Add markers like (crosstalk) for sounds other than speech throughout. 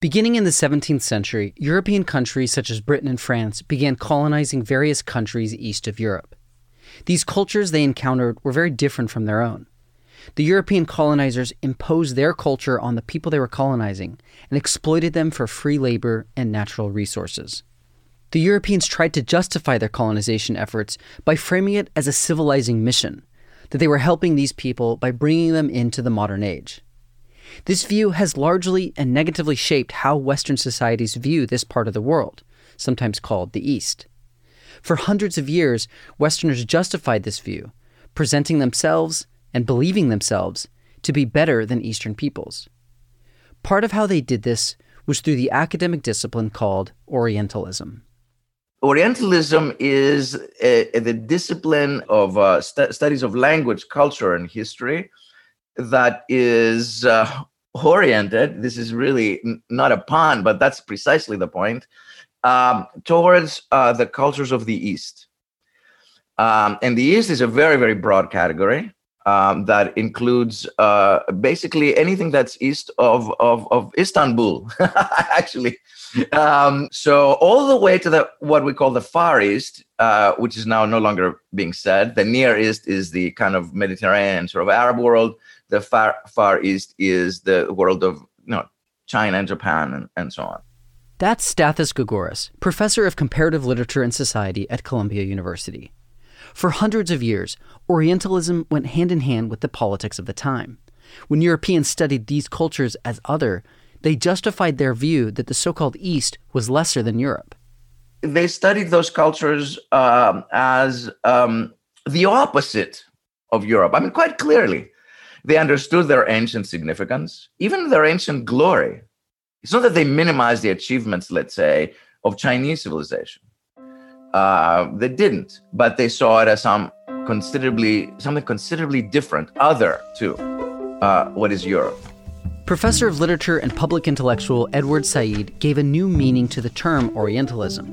Beginning in the 17th century, European countries such as Britain and France began colonizing various countries east of Europe. These cultures they encountered were very different from their own. The European colonizers imposed their culture on the people they were colonizing and exploited them for free labor and natural resources. The Europeans tried to justify their colonization efforts by framing it as a civilizing mission, that they were helping these people by bringing them into the modern age. This view has largely and negatively shaped how Western societies view this part of the world, sometimes called the East. For hundreds of years, Westerners justified this view, presenting themselves and believing themselves to be better than Eastern peoples. Part of how they did this was through the academic discipline called Orientalism. Orientalism is a, a, the discipline of uh, st- studies of language, culture, and history that is uh, oriented. This is really n- not a pun, but that's precisely the point. Um, towards uh, the cultures of the East. Um, and the East is a very, very broad category um, that includes uh, basically anything that's east of, of, of Istanbul, (laughs) actually. Um, so all the way to the what we call the Far East, uh, which is now no longer being said. The Near East is the kind of Mediterranean sort of Arab world the far far east is the world of you know China and Japan and, and so on. That's Stathis Gourgouris, professor of comparative literature and society at Columbia University. For hundreds of years, Orientalism went hand in hand with the politics of the time. When Europeans studied these cultures as other, they justified their view that the so called East was lesser than Europe. They studied those cultures um, as um, the opposite of Europe. I mean, quite clearly. They understood their ancient significance, even their ancient glory. It's not that they minimized the achievements, let's say, of Chinese civilization. Uh, they didn't, but they saw it as some considerably something considerably different, other to uh, what is Europe. Professor of Literature and Public Intellectual Edward Said gave a new meaning to the term Orientalism.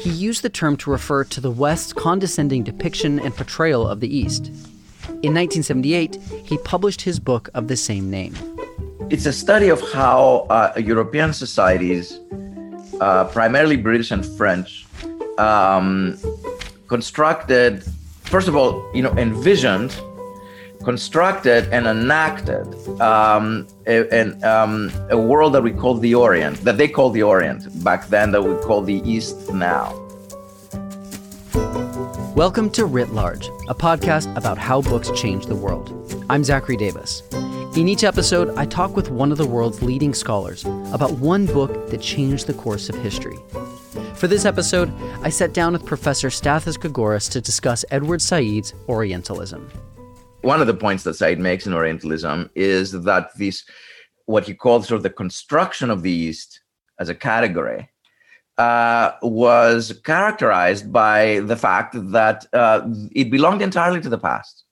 He used the term to refer to the West's condescending depiction and portrayal of the East. In 1978, he published his book of the same name. It's a study of how uh, European societies, uh, primarily British and French, um, constructed, first of all, you know, envisioned, constructed, and enacted um, a, um, a world that we call the Orient, that they call the Orient back then, that we call the East now. Welcome to Writ Large, a podcast about how books change the world. I'm Zachary Davis. In each episode, I talk with one of the world's leading scholars about one book that changed the course of history. For this episode, I sat down with Professor Stathis Gourgouris to discuss Edward Said's Orientalism. One of the points that Said makes in Orientalism is that this, what he calls sort of the construction of the East as a category, uh, was characterized by the fact that uh, it belonged entirely to the past,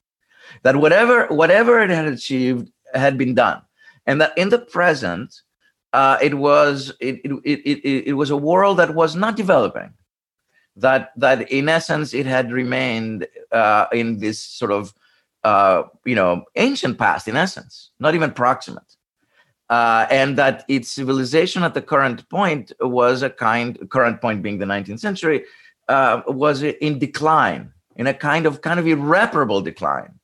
that whatever whatever it had achieved had been done, and that in the present, uh, it was it, it, it, it, was a world that was not developing, that that in essence it had remained uh, in this sort of uh, you know ancient past, in essence, not even proximate uh, and that its civilization at the current point was a kind current point being the 19th century uh, was in decline in a kind of kind of irreparable decline.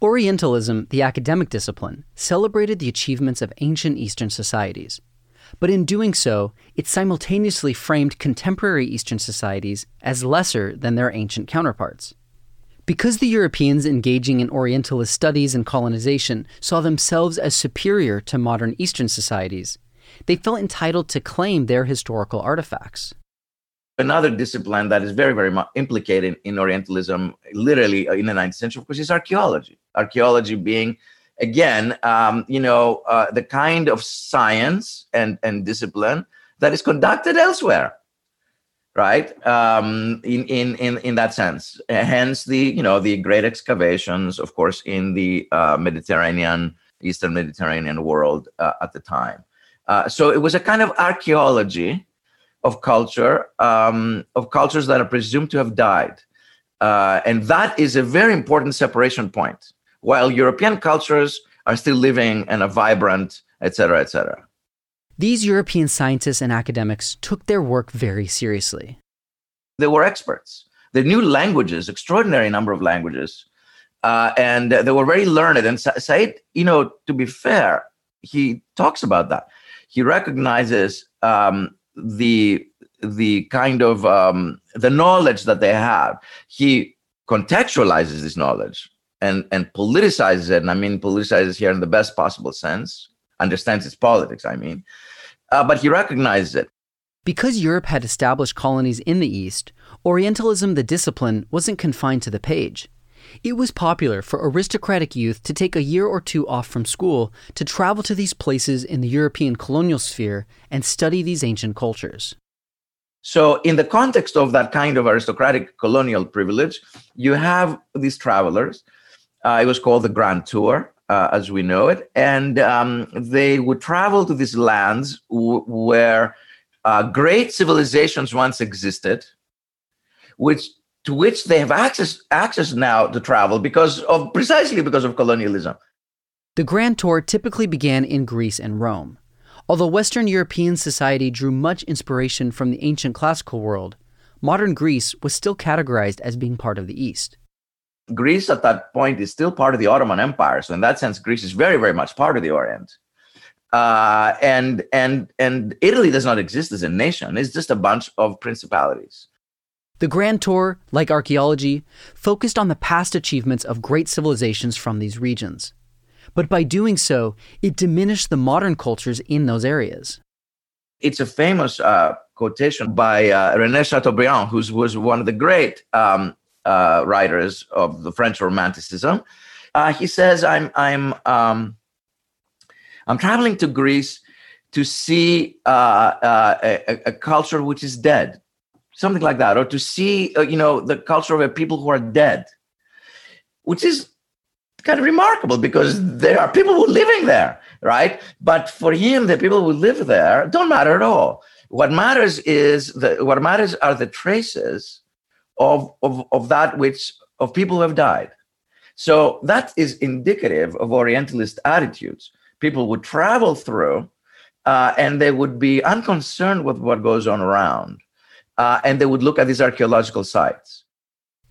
Orientalism the academic discipline celebrated the achievements of ancient eastern societies. But in doing so it simultaneously framed contemporary eastern societies as lesser than their ancient counterparts because the Europeans engaging in Orientalist studies and colonization saw themselves as superior to modern Eastern societies, they felt entitled to claim their historical artifacts. Another discipline that is very, very much implicated in Orientalism, literally uh, in the 19th century, of course, is archaeology. Archaeology being, again, um, you know, uh, the kind of science and, and discipline that is conducted elsewhere right? Um, in, in in in that sense. Hence the you know the great excavations of course in the uh, mediterranean eastern mediterranean world uh, at the time. Uh, so it was a kind of archaeology of culture um, of cultures that are presumed to have died. Uh, and that is a very important separation point. While european cultures are still living and are vibrant etc etc these European scientists and academics took their work very seriously. They were experts. They knew languages, extraordinary number of languages, uh, and they were very learned. And Said, you know, to be fair, he talks about that. He recognizes um, the the kind of um, the knowledge that they have. He contextualizes this knowledge and and politicizes it. And I mean politicizes here in the best possible sense. Understands its politics. I mean, uh, but he recognized it. Because Europe had established colonies in the East, Orientalism, the discipline, wasn't confined to the page. It was popular for aristocratic youth to take a year or two off from school to travel to these places in the European colonial sphere and study these ancient cultures. So, in the context of that kind of aristocratic colonial privilege, you have these travelers. Uh, it was called the Grand Tour uh, as we know it. And um, they would travel to these lands w- where uh, great civilizations once existed, which to which they have access access now to travel because of precisely because of colonialism. The Grand Tour typically began in Greece and Rome. Although Western European society drew much inspiration from the ancient classical world, modern Greece was still categorized as being part of the East. Greece at that point is still part of the Ottoman Empire. So in that sense, Greece is very, very much part of the Orient. Uh, and and and Italy does not exist as a nation. It's just a bunch of principalities. The Grand Tour, like archaeology, focused on the past achievements of great civilizations from these regions. But by doing so, it diminished the modern cultures in those areas. It's a famous uh, quotation by uh, René Chateaubriand, who was one of the great um, uh, writers of the French Romanticism. Uh, he says, "I'm I'm um, I'm traveling to Greece to see uh, uh a, a, culture which is dead, something like that, or to see uh, you know the culture of a people who are dead, which is kind of remarkable because there are people who are living there, right? But for him, the people who live there don't matter at all. What matters is the what matters are the traces of, of, of that which of people who have died. So that is indicative of Orientalist attitudes. People would travel through uh, and they would be unconcerned with what goes on around. Uh, and they would look at these archaeological sites.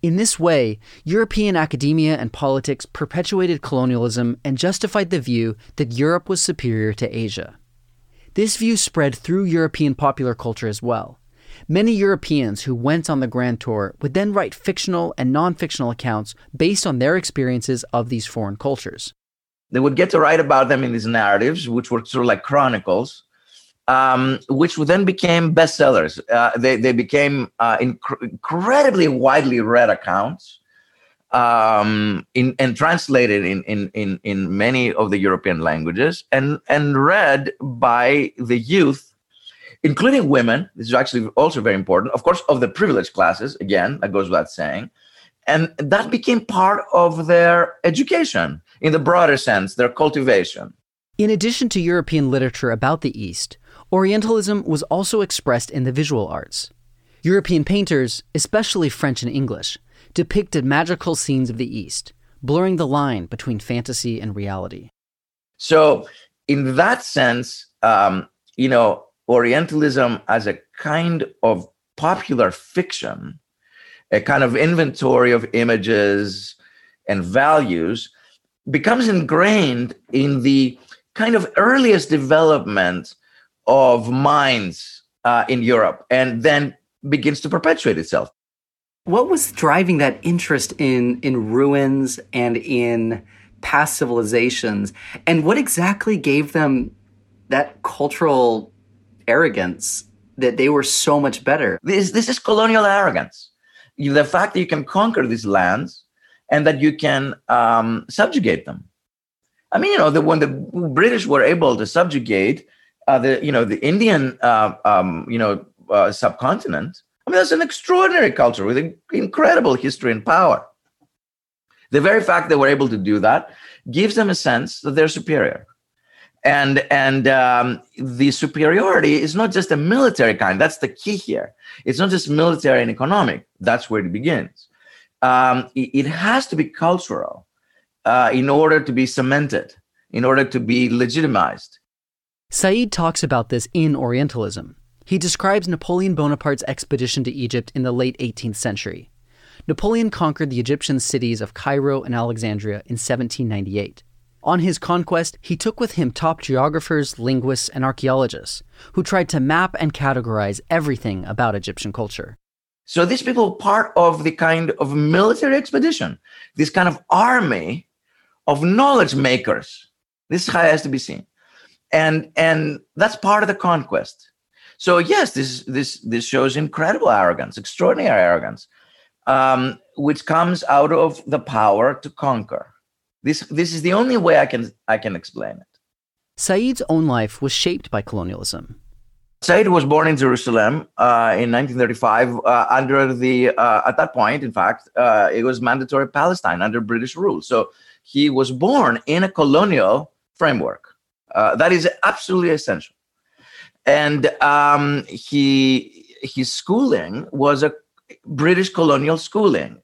In this way, European academia and politics perpetuated colonialism and justified the view that Europe was superior to Asia. This view spread through European popular culture as well. Many Europeans who went on the Grand Tour would then write fictional and non fictional accounts based on their experiences of these foreign cultures. They would get to write about them in these narratives, which were sort of like chronicles, um, which then became bestsellers. Uh, they, they became uh, inc- incredibly widely read accounts um, in, and translated in, in, in, in many of the European languages and, and read by the youth including women. This is actually also very important. Of course, of the privileged classes. Again, that goes without saying. And that became part of their education in the broader sense, their cultivation. In addition to European literature about the East, Orientalism was also expressed in the visual arts. European painters, especially French and English, depicted magical scenes of the East, blurring the line between fantasy and reality. So, in that sense, um, you know, Orientalism as a kind of popular fiction, a kind of inventory of images and values, becomes ingrained in the kind of earliest development of minds uh, in Europe and then begins to perpetuate itself. What was driving that interest in, in ruins and in past civilizations? And what exactly gave them that cultural arrogance that they were so much better. This this is colonial arrogance. The fact that you can conquer these lands and that you can um, subjugate them. I mean, you know, the, when the British were able to subjugate uh, the you know the Indian uh, um, you know uh, subcontinent. I mean, that's an extraordinary culture with an incredible history and power. The very fact that we're able to do that gives them a sense that they're superior. And and um, the superiority is not just a military kind. That's the key here. It's not just military and economic. That's where it begins. Um, it, it, has to be cultural uh, in order to be cemented, in order to be legitimized. Said talks about this in Orientalism. He describes Napoleon Bonaparte's expedition to Egypt in the late 18th century. Napoleon conquered the Egyptian cities of Cairo and Alexandria in 1798. On his conquest, he took with him top geographers, linguists, and archaeologists who tried to map and categorize everything about Egyptian culture. So these people were part of the kind of military expedition, this kind of army of knowledge makers. This has to be seen and and that's part of the conquest so yes this this this shows incredible arrogance extraordinary arrogance um, which comes out of the power to conquer this this is the only way i can i can explain it Said's own life was shaped by colonialism Said was born in Jerusalem uh, in 1935 uh, under the, uh, at that point, in fact, uh, it was mandatory Palestine under British rule. So he was born in a colonial framework. Uh, that is absolutely essential. And um, he his schooling was a British colonial schooling.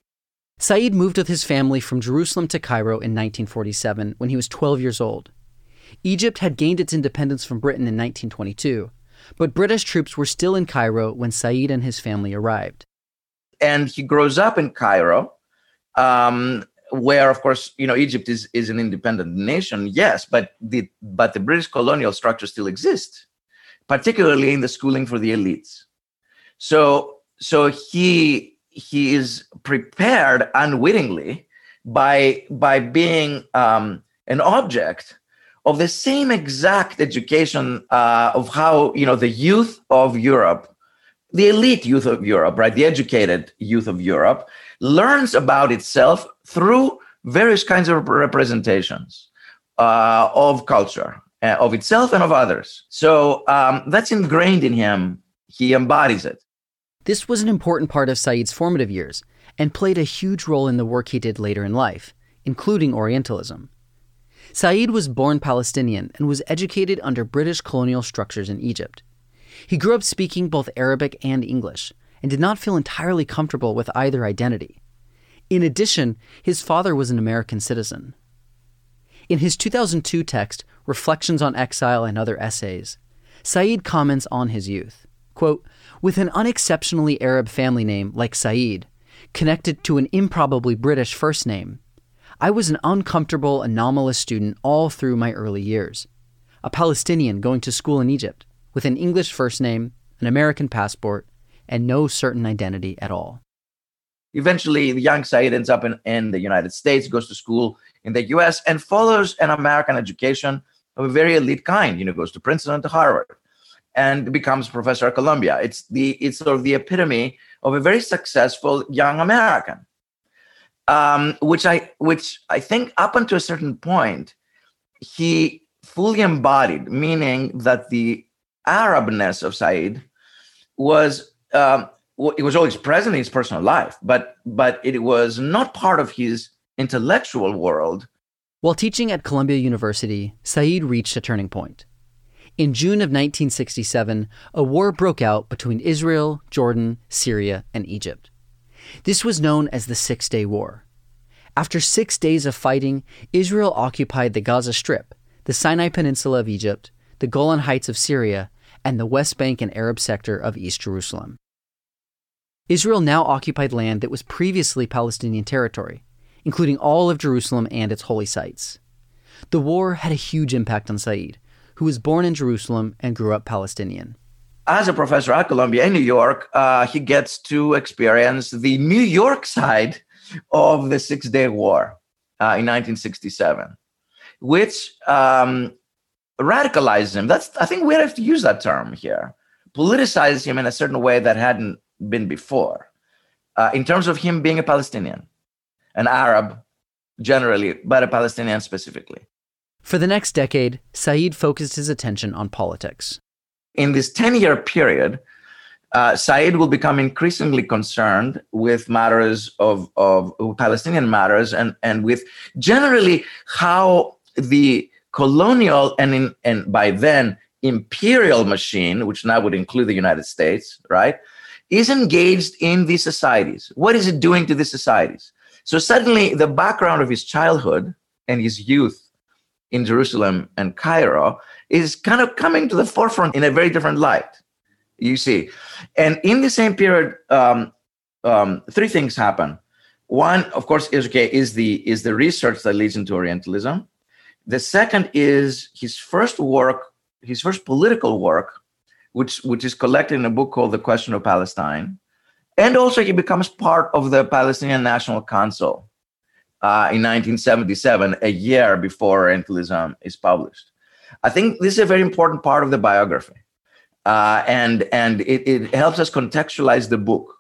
Said moved with his family from Jerusalem to Cairo in 1947 when he was 12 years old. Egypt had gained its independence from Britain in 1922, but British troops were still in Cairo when Said and his family arrived. And he grows up in Cairo, um, where of course you know egypt is is an independent nation yes but the but the british colonial structure still exists particularly in the schooling for the elites so so he he is prepared unwittingly by by being um, an object of the same exact education uh, of how you know the youth of europe the elite youth of europe right the educated youth of europe learns about itself through various kinds of representations uh, of culture, uh, of itself and of others. So um, that's ingrained in him. He embodies it. This was an important part of Said's formative years and played a huge role in the work he did later in life, including Orientalism. Said was born Palestinian and was educated under British colonial structures in Egypt. He grew up speaking both Arabic and English, and did not feel entirely comfortable with either identity. In addition, his father was an American citizen. In his 2002 text, Reflections on Exile and Other Essays, Said comments on his youth. Quote, With an unexceptionally Arab family name like Said, connected to an improbably British first name, I was an uncomfortable, anomalous student all through my early years. A Palestinian going to school in Egypt, with an English first name, an American passport, and no certain identity at all. Eventually, the young Said ends up in, in the United States, goes to school in the US, and follows an American education of a very elite kind. You know, goes to Princeton and to Harvard, and becomes professor at Columbia. It's the it's sort of the epitome of a very successful young American, um, which I which I think up until a certain point he fully embodied, meaning that the Arabness of Said was um, it was always present in his personal life, but but it was not part of his intellectual world. While teaching at Columbia University, Said reached a turning point. In June of 1967, a war broke out between Israel, Jordan, Syria, and Egypt. This was known as the Six Day War. After six days of fighting, Israel occupied the Gaza Strip, the Sinai Peninsula of Egypt, the Golan Heights of Syria, and the West Bank and Arab sector of East Jerusalem. Israel now occupied land that was previously Palestinian territory, including all of Jerusalem and its holy sites. The war had a huge impact on Said, who was born in Jerusalem and grew up Palestinian. As a professor at Columbia in New York, uh, he gets to experience the New York side of the Six Day War uh, in 1967, which um, radicalizes him. That's I think we have to use that term here. Politicizes him in a certain way that hadn't been before. Uh, in terms of him being a Palestinian, an Arab generally, but a Palestinian specifically. For the next decade, Said focused his attention on politics. In this 10 year period, uh, Said will become increasingly concerned with matters of, of Palestinian matters and, and with generally how the colonial and, in, and by then imperial machine, which now would include the United States, right, is engaged in these societies. What is it doing to these societies? So suddenly, the background of his childhood and his youth in Jerusalem and Cairo is kind of coming to the forefront in a very different light. You see, and in the same period, um, um, three things happen. One, of course, is okay. Is the is the research that leads into Orientalism. The second is his first work, his first political work, which which is collected in a book called The Question of Palestine, and also he becomes part of the Palestinian National Council uh, in 1977, a year before Orientalism is published. I think this is a very important part of the biography uh, and and it, it helps us contextualize the book.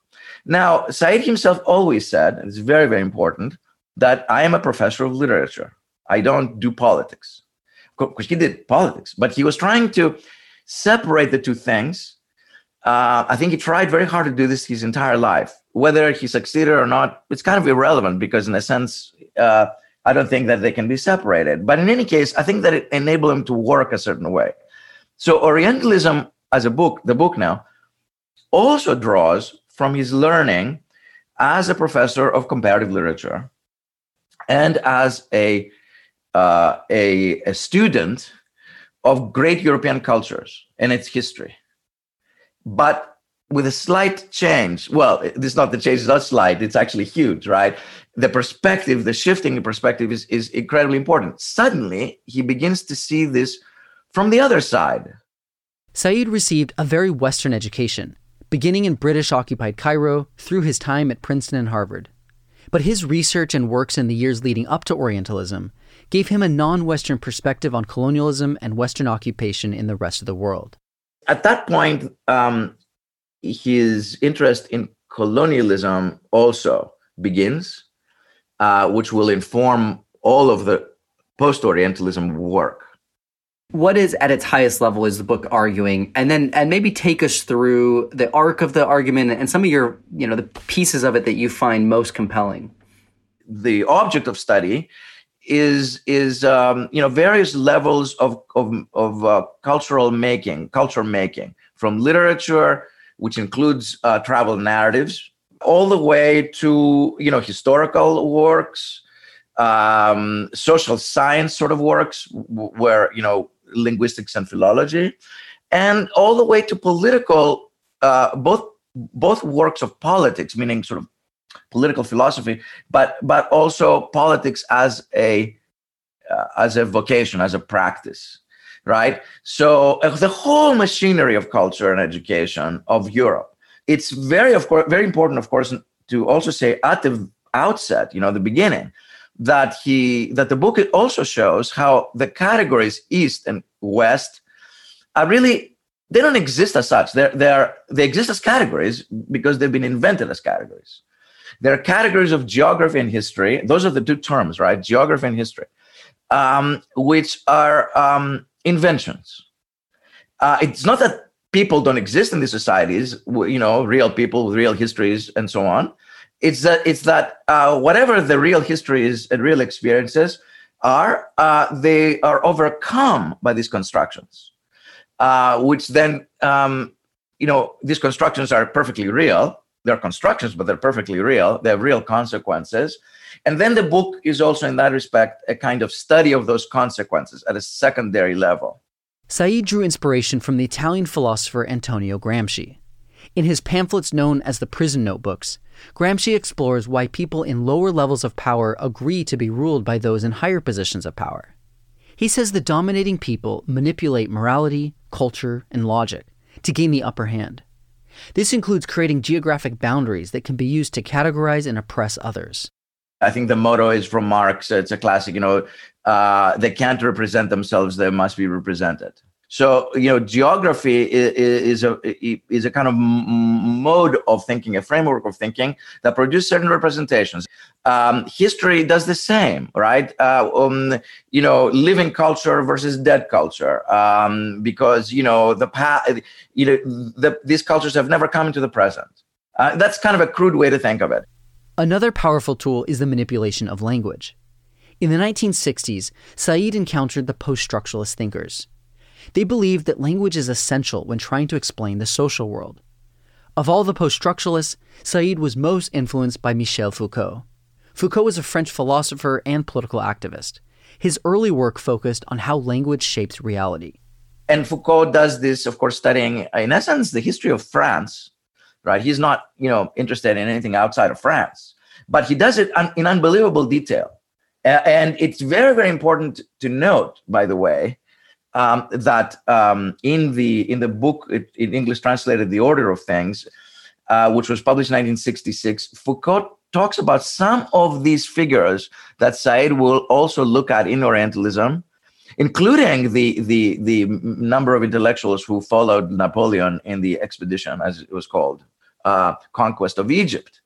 Now, Said himself always said, and it's very very important, that I am a professor of literature. I don't do politics. Because he did politics, but he was trying to separate the two things. Uh, I think he tried very hard to do this his entire life. Whether he succeeded or not, it's kind of irrelevant because, in a sense, uh, I don't think that they can be separated. But in any case, I think that it enabled him to work a certain way. So Orientalism as a book, the book now, also draws from his learning as a professor of comparative literature and as a, uh, a, a student of great European cultures and its history. But with a slight change, well, is not the change, it's not slight, it's actually huge, right? The perspective, the shifting perspective is, is incredibly important. Suddenly, he begins to see this from the other side Said received a very Western education, beginning in British occupied Cairo through his time at Princeton and Harvard. But his research and works in the years leading up to Orientalism gave him a non Western perspective on colonialism and Western occupation in the rest of the world. At that point, um, his interest in colonialism also begins, uh, which will inform all of the post Orientalism work. What is at its highest level is the book arguing. And then and maybe take us through the arc of the argument and some of your you know the pieces of it that you find most compelling. The object of study is is um, you know various levels of of, of uh, cultural making culture making from literature which includes uh, travel narratives all the way to you know historical works um, social science sort of works where you know linguistics and philology, and all the way to political, uh, both both works of politics, meaning sort of political philosophy, but but also politics as a uh, as a vocation, as a practice, right? So uh, the whole machinery of culture and education of Europe. It's very of course very important, of course, to also say at the outset, you know, the beginning, that he that the book also shows how the categories east and west are really they don't exist as such they're, they're they exist as categories because they've been invented as categories there are categories of geography and history. Those are the two terms right? Geography and history um, which are um, inventions. Uh, it's not that people don't exist in these societies you know real people with real histories and so on. It's that it's that uh, whatever the real histories and real experiences are, uh, they are overcome by these constructions, uh, which then um, you know these constructions are perfectly real. They're constructions, but they're perfectly real. They have real consequences. And then the book is also, in that respect, a kind of study of those consequences at a secondary level. Said drew inspiration from the Italian philosopher Antonio Gramsci. In his pamphlets known as the Prison Notebooks, Gramsci explores why people in lower levels of power agree to be ruled by those in higher positions of power. He says the dominating people manipulate morality, culture, and logic to gain the upper hand. This includes creating geographic boundaries that can be used to categorize and oppress others. I think the motto is from Marx. It's a classic, you know, uh, they can't represent themselves, they must be represented. So you know, geography is, a is a kind of mode of thinking, a framework of thinking that produces certain representations. Um, history does the same, right? Uh, um, you know, living culture versus dead culture, um, because you know the past, you know, the, these cultures have never come into the present. Uh, that's kind of a crude way to think of it. Another powerful tool is the manipulation of language. In the 1960s, Said encountered the post structuralist thinkers. They believed that language is essential when trying to explain the social world. Of all the post structuralists, Said was most influenced by Michel Foucault. Foucault was a French philosopher and political activist. His early work focused on how language shapes reality. And Foucault does this, of course, studying, in essence, the history of France right? He's not, you know, interested in anything outside of France, but he does it un- in unbelievable detail. and it's very, very important to note, by the way, um, that um, in the in the book it, in English translated, "The Order of Things," uh, which was published in 1966, Foucault talks about some of these figures that Said will also look at in Orientalism, including the the the number of intellectuals who followed Napoleon in the expedition, as it was called, uh, conquest of Egypt.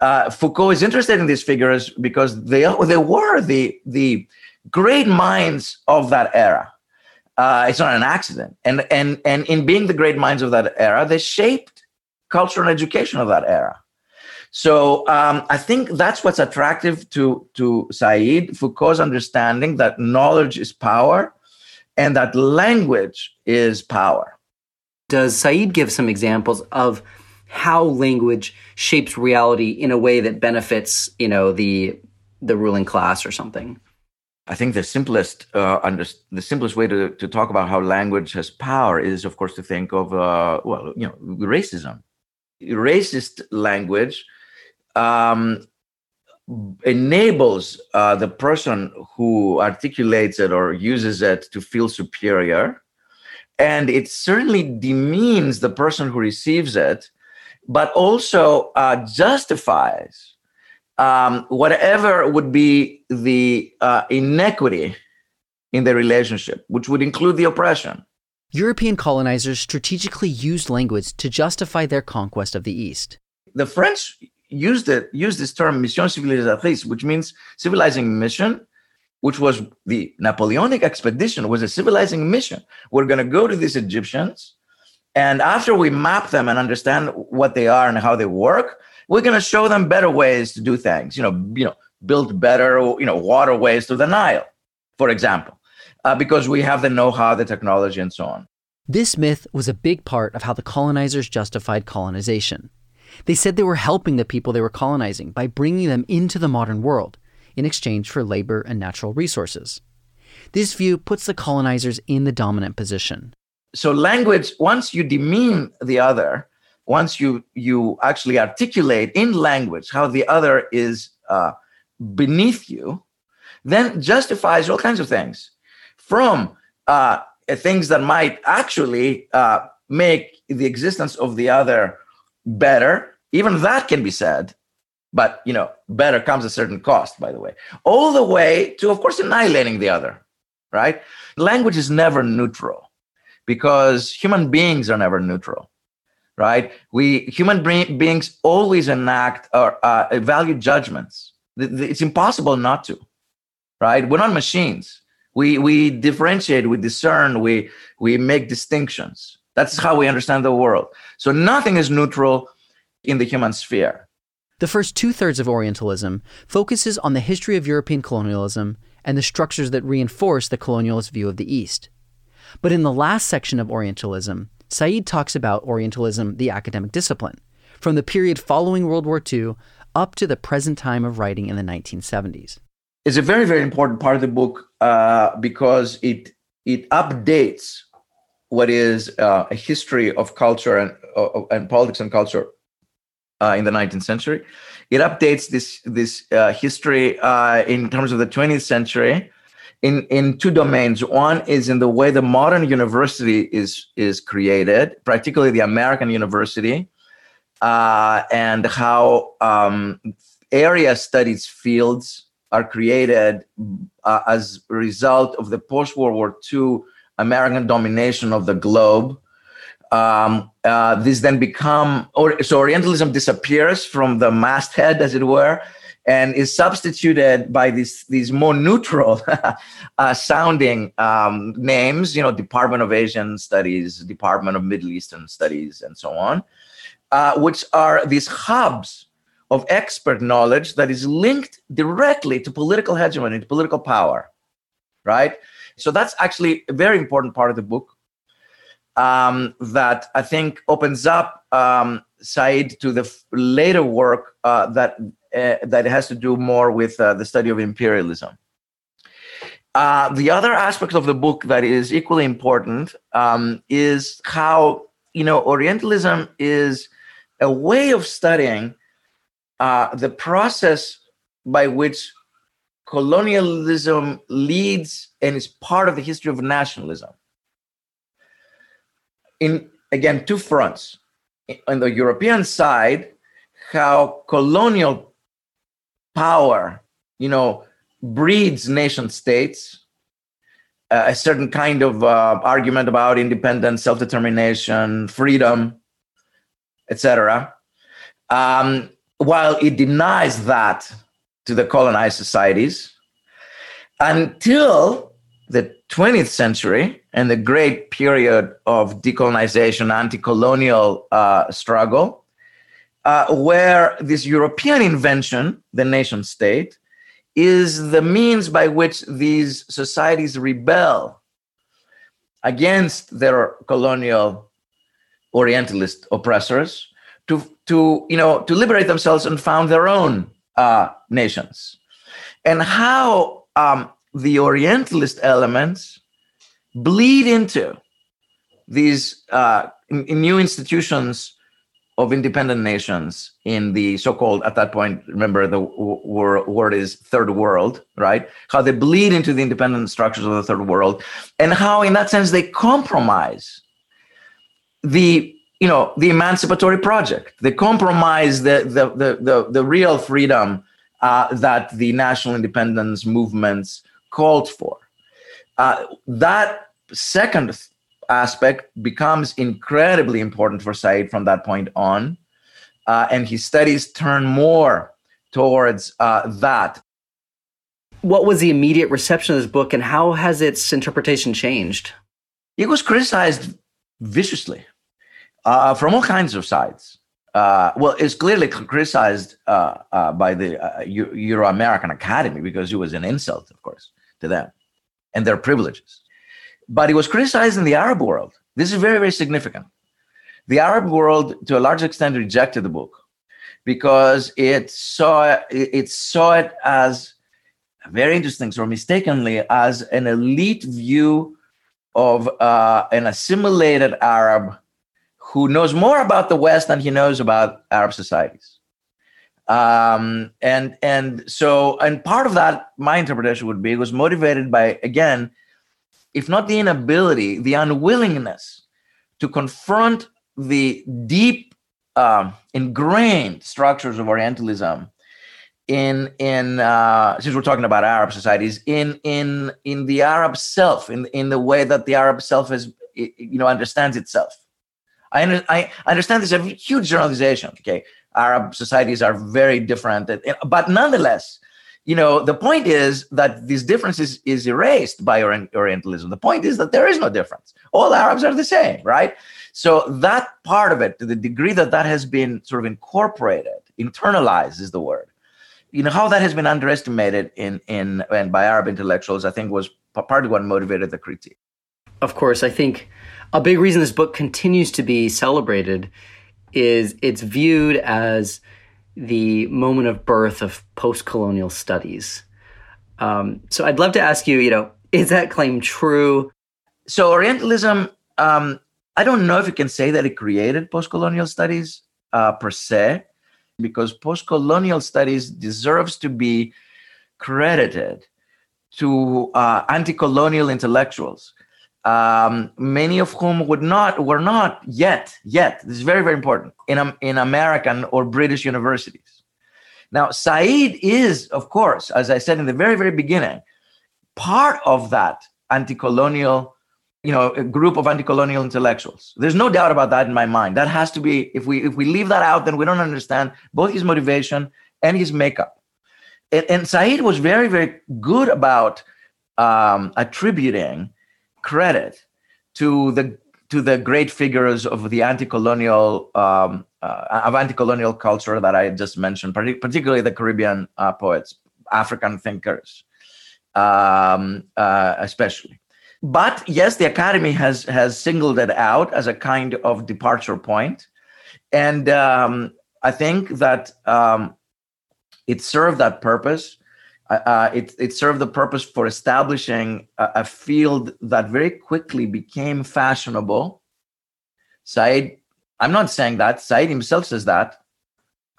Uh, Foucault is interested in these figures because they they were the the great minds of that era. Uh, it's not an accident, and and and in being the great minds of that era, they shaped culture and education of that era. So um, I think that's what's attractive to to Said Foucault's understanding that knowledge is power, and that language is power. Does Said give some examples of how language shapes reality in a way that benefits, you know, the the ruling class or something. I think the simplest uh, under, the simplest way to, to talk about how language has power is, of course, to think of uh, well, you know, racism. Racist language um, enables uh, the person who articulates it or uses it to feel superior, and it certainly demeans the person who receives it but also uh, justifies um, whatever would be the uh, inequity in the relationship, which would include the oppression. European colonizers strategically used language to justify their conquest of the East. The French used it used this term mission civilisatrice, which means civilizing mission, which was the Napoleonic expedition was a civilizing mission. We're going to go to these Egyptians and after we map them and understand what they are and how they work, we're going to show them better ways to do things. You know, you know, build better, you know, waterways to the Nile, for example, uh, because we have the know-how, the technology, and so on. This myth was a big part of how the colonizers justified colonization. They said they were helping the people they were colonizing by bringing them into the modern world in exchange for labor and natural resources. This view puts the colonizers in the dominant position so language once you demean the other once you you actually articulate in language how the other is uh, beneath you then justifies all kinds of things. From uh, things that might actually uh, make the existence of the other better even that can be said but you know better comes at a certain cost by the way. All the way to of course annihilating the other right? Language is never neutral because human beings are never neutral right? We human beings always enact or uh, value judgments. It's impossible not to right? We're not machines. We we differentiate we discern we we make distinctions. That's how we understand the world. So nothing is neutral in the human sphere. The first two-thirds of orientalism focuses on the history of european colonialism and the structures that reinforce the colonialist view of the east. But in the last section of Orientalism, Said talks about Orientalism, the academic discipline, from the period following World War II up to the present time of writing in the 1970s. It's a very, very important part of the book uh, because it it updates what is uh, a history of culture and uh, and politics and culture uh, in the 19th century. It updates this this uh, history uh, in terms of the 20th century in in two domains. One is in the way the modern university is is created, particularly the American university, uh, and how um, area studies fields are created uh, as a result of the post World War II American domination of the globe. Um, uh, this then become or so Orientalism disappears from the masthead, as it were, and is substituted by these these more neutral (laughs) uh, sounding um, names. You know, Department of Asian Studies, Department of Middle Eastern Studies, and so on, uh, which are these hubs of expert knowledge that is linked directly to political hegemony, to political power, right? So that's actually a very important part of the book um, that I think opens up um, Said to the f- later work uh, that uh, that has to do more with uh, the study of imperialism. Uh, the other aspect of the book that is equally important um, is how you know Orientalism is a way of studying uh, the process by which colonialism leads and is part of the history of nationalism. In again, two fronts. On the European side, how colonial power, you know, breeds nation states, uh, a certain kind of uh, argument about independence, self determination, freedom, etc. Um, while it denies that to the colonized societies until the 20th century and the great period of decolonization, anti colonial uh, struggle, uh, where this European invention, the nation state, is the means by which these societies rebel against their colonial Orientalist oppressors to to you know to liberate themselves and found their own uh, nations, and how um, the Orientalist elements bleed into these uh, new institutions of independent nations in the so-called at that point remember the w- word is third world right? How they bleed into the independent structures of the third world and how in that sense they compromise the you know the emancipatory project. They compromise the the the the, the real freedom uh, that the national independence movements called for. Uh, that second aspect becomes incredibly important for Said from that point on uh, and his studies turn more towards uh, that what was the immediate reception of this book and how has its interpretation changed it was criticized viciously uh, from all kinds of sides. Uh, well, it's clearly criticized uh, uh by the uh, Euro American Academy because it was an insult, of course, to them and their privileges. But it was criticized in the Arab world. This is very, very significant. The Arab world, to a large extent, rejected the book because it saw it saw it as very interesting, or mistakenly, as an elite view of uh, an assimilated Arab who knows more about the West than he knows about Arab societies. Um, and and so and part of that, my interpretation would be, was motivated by again, if not the inability, the unwillingness to confront the deep um, ingrained structures of Orientalism in in uh, since we're talking about Arab societies in in in the Arab self in in the way that the Arab self is you know understands itself I, I understand this is a huge generalization. Okay, Arab societies are very different, but nonetheless, you know, the point is that this difference is, is erased by Orientalism. The point is that there is no difference. All Arabs are the same, right? So that part of it, to the degree that that has been sort of incorporated, internalized is the word. You know how that has been underestimated in in and by Arab intellectuals, I think was part of what motivated the critique. Of course, I think a big reason this book continues to be celebrated is it's viewed as the moment of birth of post-colonial studies. Um, so I'd love to ask you, you know, is that claim true? So Orientalism, um, I don't know if you can say that it created post-colonial studies uh, per se, because post-colonial studies deserves to be credited to uh, anti-colonial intellectuals um, many of whom would not were not yet yet this is very very important in um, in American or British universities. Now, Said is, of course, as I Said in the very very beginning, part of that anti-colonial you know a group of anti-colonial intellectuals. There's no doubt about that in my mind. That has to be if we if we leave that out then we don't understand both his motivation and his makeup. And, and said was very very good about um, attributing credit to the to the great figures of the anti-colonial um, uh, of anti-colonial culture that I just mentioned, particularly the Caribbean uh, poets, African thinkers, um, uh, especially. But yes, the academy has has singled it out as a kind of departure point, and um, I think that um, it served that purpose. Uh, uh, it, it served the purpose for establishing a, a, field that very quickly became fashionable. Said, I'm not saying that. Said himself says that.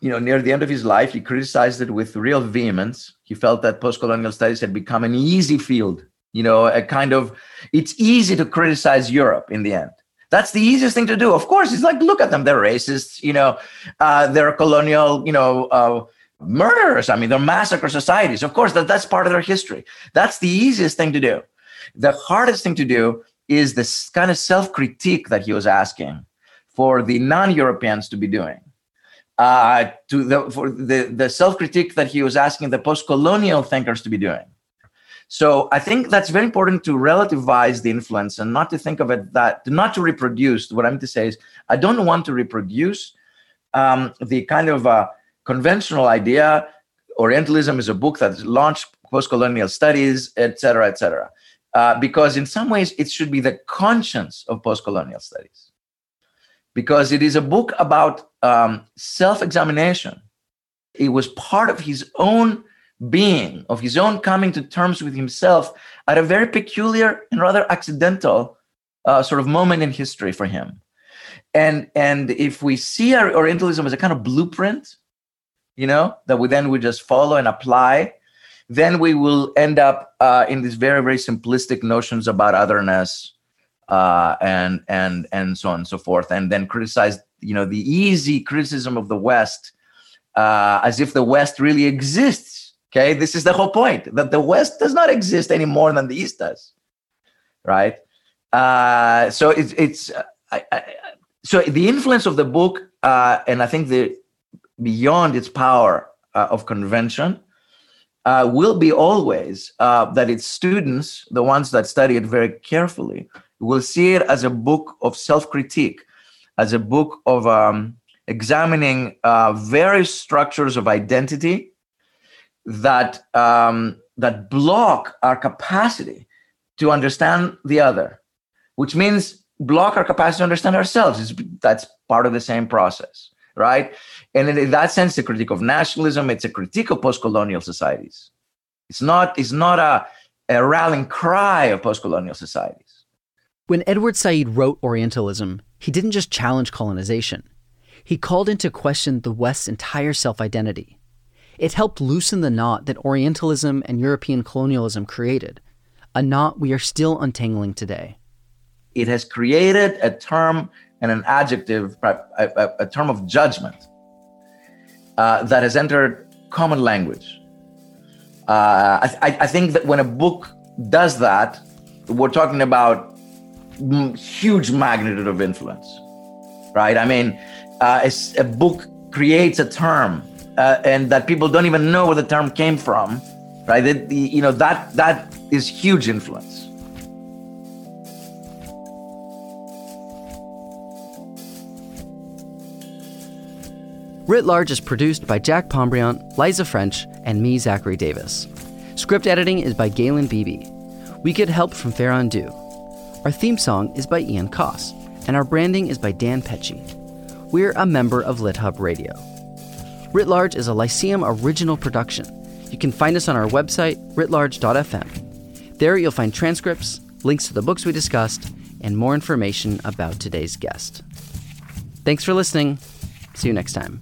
You know, near the end of his life, he criticized it with real vehemence. He felt that post-colonial studies had become an easy field. You know, a kind of it's easy to criticize Europe in the end. That's the easiest thing to do. Of course, it's like look at them; they're racists. You know, uh, they're colonial. You know. Uh, murderers. I mean, they're massacre societies. Of course, that, that's part of their history. That's the easiest thing to do. The hardest thing to do is this kind of self critique that he was asking for the non Europeans to be doing. Uh, to the for the, the self critique that he was asking the post colonial thinkers to be doing. So I think that's very important to relativize the influence and not to think of it that not to reproduce. What I'm to say is I don't want to reproduce um, the kind of uh, conventional idea orientalism is a book that launched post-colonial studies et cetera et cetera. Uh, because in some ways it should be the conscience of post-colonial studies. Because it is a book about um, self-examination. It was part of his own being of his own coming to terms with himself at a very peculiar and rather accidental uh, sort of moment in history for him. And and if we see our orientalism as a kind of blueprint you know, that we then we just follow and apply, then we will end up uh, in these very, very simplistic notions about otherness uh, and and and so on and so forth, and then criticize, you know, the easy criticism of the West uh, as if the West really exists. Okay, this is the whole point that the West does not exist any more than the East does, right? Uh, so it's it's I, I, so the influence of the book, uh, and I think the beyond its power uh, of convention uh, will be always uh, that its students, the ones that study it very carefully, will see it as a book of self critique, as a book of um, examining uh, various structures of identity that, um, that block our capacity to understand the other, which means block our capacity to understand ourselves. It's, that's part of the same process right? And in that sense, a critique of nationalism, it's a critique of post-colonial societies. It's not, it's not a, a rallying cry of post-colonial societies. When Edward Said wrote Orientalism, he didn't just challenge colonization. He called into question the West's entire self-identity. It helped loosen the knot that Orientalism and European colonialism created, a knot we are still untangling today. It has created a term and an adjective, a, a, a term of judgment uh, that has entered common language. Uh, I, I, think that when a book does that, we're talking about huge magnitude of influence, right? I mean, uh, a book creates a term, uh, and that people don't even know where the term came from, right? That, you know that that is huge influence. Writ Large is produced by Jack Pombriant, Liza French, and me, Zachary Davis. Script editing is by Galen Beebe. We get help from Farron Du. Our theme song is by Ian Koss, and our branding is by Dan Pecci. We're a member of LitHub Radio. Writ Large is a Lyceum original production. You can find us on our website, writlarge.fm. There you'll find transcripts, links to the books we discussed, and more information about today's guest. Thanks for listening. See you next time.